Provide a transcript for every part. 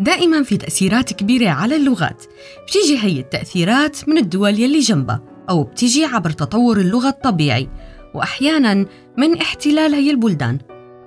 دائما في تأثيرات كبيرة على اللغات. بتيجي هي التأثيرات من الدول يلي جنبها أو بتيجي عبر تطور اللغة الطبيعي. وأحيانا من احتلال هي البلدان.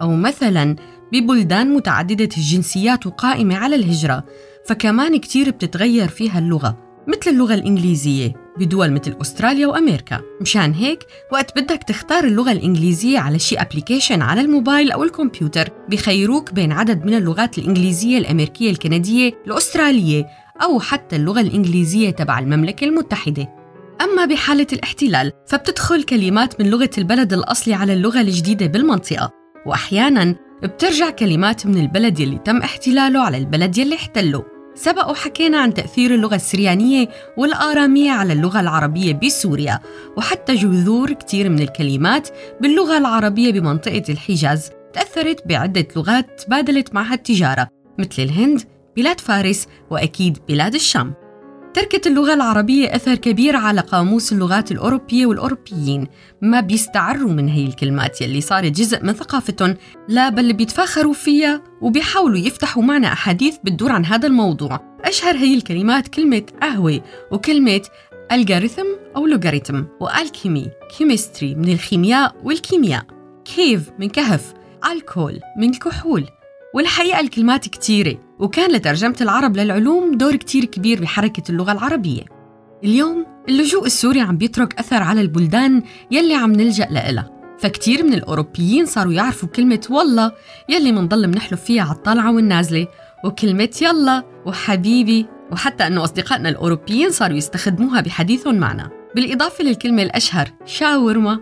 أو مثلا ببلدان متعددة الجنسيات وقائمة على الهجرة. فكمان كتير بتتغير فيها اللغة مثل اللغة الإنجليزية. بدول مثل أستراليا وأمريكا. مشان هيك وقت بدك تختار اللغة الإنجليزية على شي أبليكيشن على الموبايل أو الكمبيوتر بخيروك بين عدد من اللغات الإنجليزية الأمريكية الكندية الأسترالية أو حتى اللغة الإنجليزية تبع المملكة المتحدة. أما بحالة الاحتلال فبتدخل كلمات من لغة البلد الأصلي على اللغة الجديدة بالمنطقة. وأحياناً بترجع كلمات من البلد يلي تم احتلاله على البلد يلي احتله سبق وحكينا عن تأثير اللغة السريانية والآرامية على اللغة العربية بسوريا وحتى جذور كتير من الكلمات باللغة العربية بمنطقة الحجاز تأثرت بعدة لغات تبادلت معها التجارة مثل الهند، بلاد فارس وأكيد بلاد الشام. تركت اللغة العربية أثر كبير على قاموس اللغات الأوروبية والأوروبيين. ما بيستعروا من هي الكلمات يلي صارت جزء من ثقافتهم لا بل بيتفاخروا فيها وبيحاولوا يفتحوا معنا أحاديث بتدور عن هذا الموضوع. أشهر هي الكلمات كلمة قهوة وكلمة algorithm أو لوغاريتم والكيمي chemistry من الخيمياء والكيمياء. كيف من كهف الكول من الكحول والحقيقة الكلمات كتيرة وكان لترجمة العرب للعلوم دور كتير كبير بحركة اللغة العربية. اليوم اللجوء السوري عم بيترك أثر على البلدان يلي عم نلجأ لإلها. فكتير من الأوروبيين صاروا يعرفوا كلمة والله يلي منضل منحلف فيها على الطالعة والنازلة. وكلمة يلا وحبيبي وحتى أنه أصدقائنا الأوروبيين صاروا يستخدموها بحديثهم معنا. بالإضافة للكلمة الأشهر شاورما.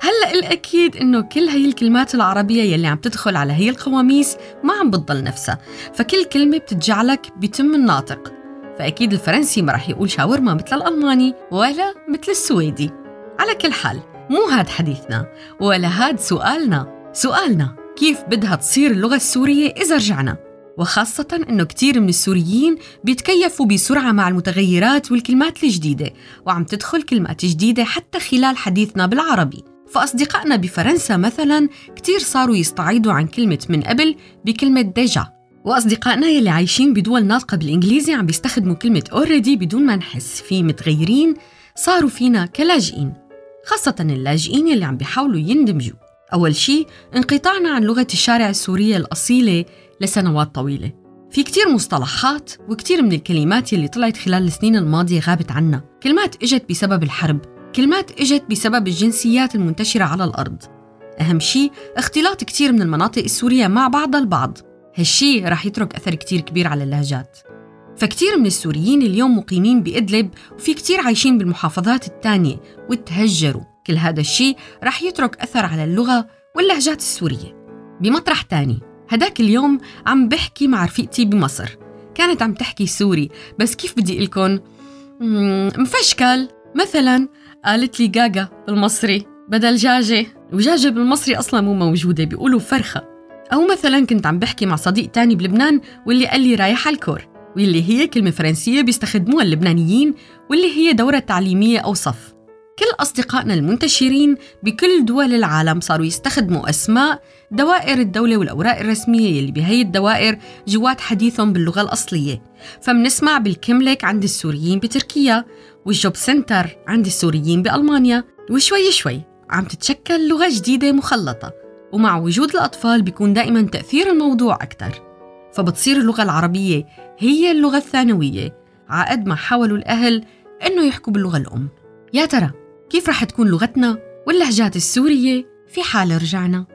هلا الأكيد إنه كل هي الكلمات العربية يلي عم تدخل على هي القواميس ما عم بتضل نفسها فكل كلمة بتتجعلك بتم الناطق فأكيد الفرنسي ما رح يقول شاورما مثل الألماني ولا مثل السويدي. على كل حال مو هاد حديثنا ولا هاد سؤالنا سؤالنا كيف بدها تصير اللغة السورية إذا رجعنا؟ وخاصة أنه كتير من السوريين بيتكيفوا بسرعة مع المتغيرات والكلمات الجديدة وعم تدخل كلمات جديدة حتى خلال حديثنا بالعربي. فأصدقائنا بفرنسا مثلا كتير صاروا يستعيضوا عن كلمة من قبل بكلمة ديجا. وأصدقائنا يلي عايشين بدول ناطقة بالإنجليزي عم بيستخدموا كلمة already بدون ما نحس في متغيرين صاروا فينا كلاجئين خاصة اللاجئين يلي عم بيحاولوا يندمجوا. أول شيء انقطاعنا عن لغة الشارع السورية الأصيلة لسنوات طويلة. في كتير مصطلحات وكتير من الكلمات يلي طلعت خلال السنين الماضية غابت عنا. كلمات إجت بسبب الحرب. كلمات إجت بسبب الجنسيات المنتشرة على الأرض. أهم شيء اختلاط كتير من المناطق السورية مع بعضها البعض. هالشي رح يترك أثر كتير كبير على اللهجات. فكتير من السوريين اليوم مقيمين بإدلب وفي كتير عايشين بالمحافظات التانية وتهجروا. كل هذا الشيء رح يترك أثر على اللغة واللهجات السورية. بمطرح تاني هداك اليوم عم بحكي مع رفيقتي بمصر. كانت عم تحكي سوري بس كيف بدي لكم مفشكل مثلا قالت لي جاجا بالمصري بدل جاجة. وجاجة بالمصري أصلا مو موجودة بيقولوا فرخة. أو مثلا كنت عم بحكي مع صديق تاني بلبنان واللي قال لي رايح الكور. واللي هي كلمة فرنسية بيستخدموها اللبنانيين واللي هي دورة تعليمية أو صف كل أصدقائنا المنتشرين بكل دول العالم صاروا يستخدموا أسماء دوائر الدولة والأوراق الرسمية يلي بهي الدوائر جوات حديثهم باللغة الأصلية. فمنسمع بالكملك عند السوريين بتركيا والجوب سنتر عند السوريين بألمانيا وشوي شوي عم تتشكل لغة جديدة مخلطة. ومع وجود الأطفال بيكون دائما تأثير الموضوع أكثر فبتصير اللغة العربية هي اللغة الثانوية عقد ما حاولوا الأهل إنه يحكوا باللغة الأم. يا ترى كيف رح تكون لغتنا واللهجات السورية؟ في حال رجعنا.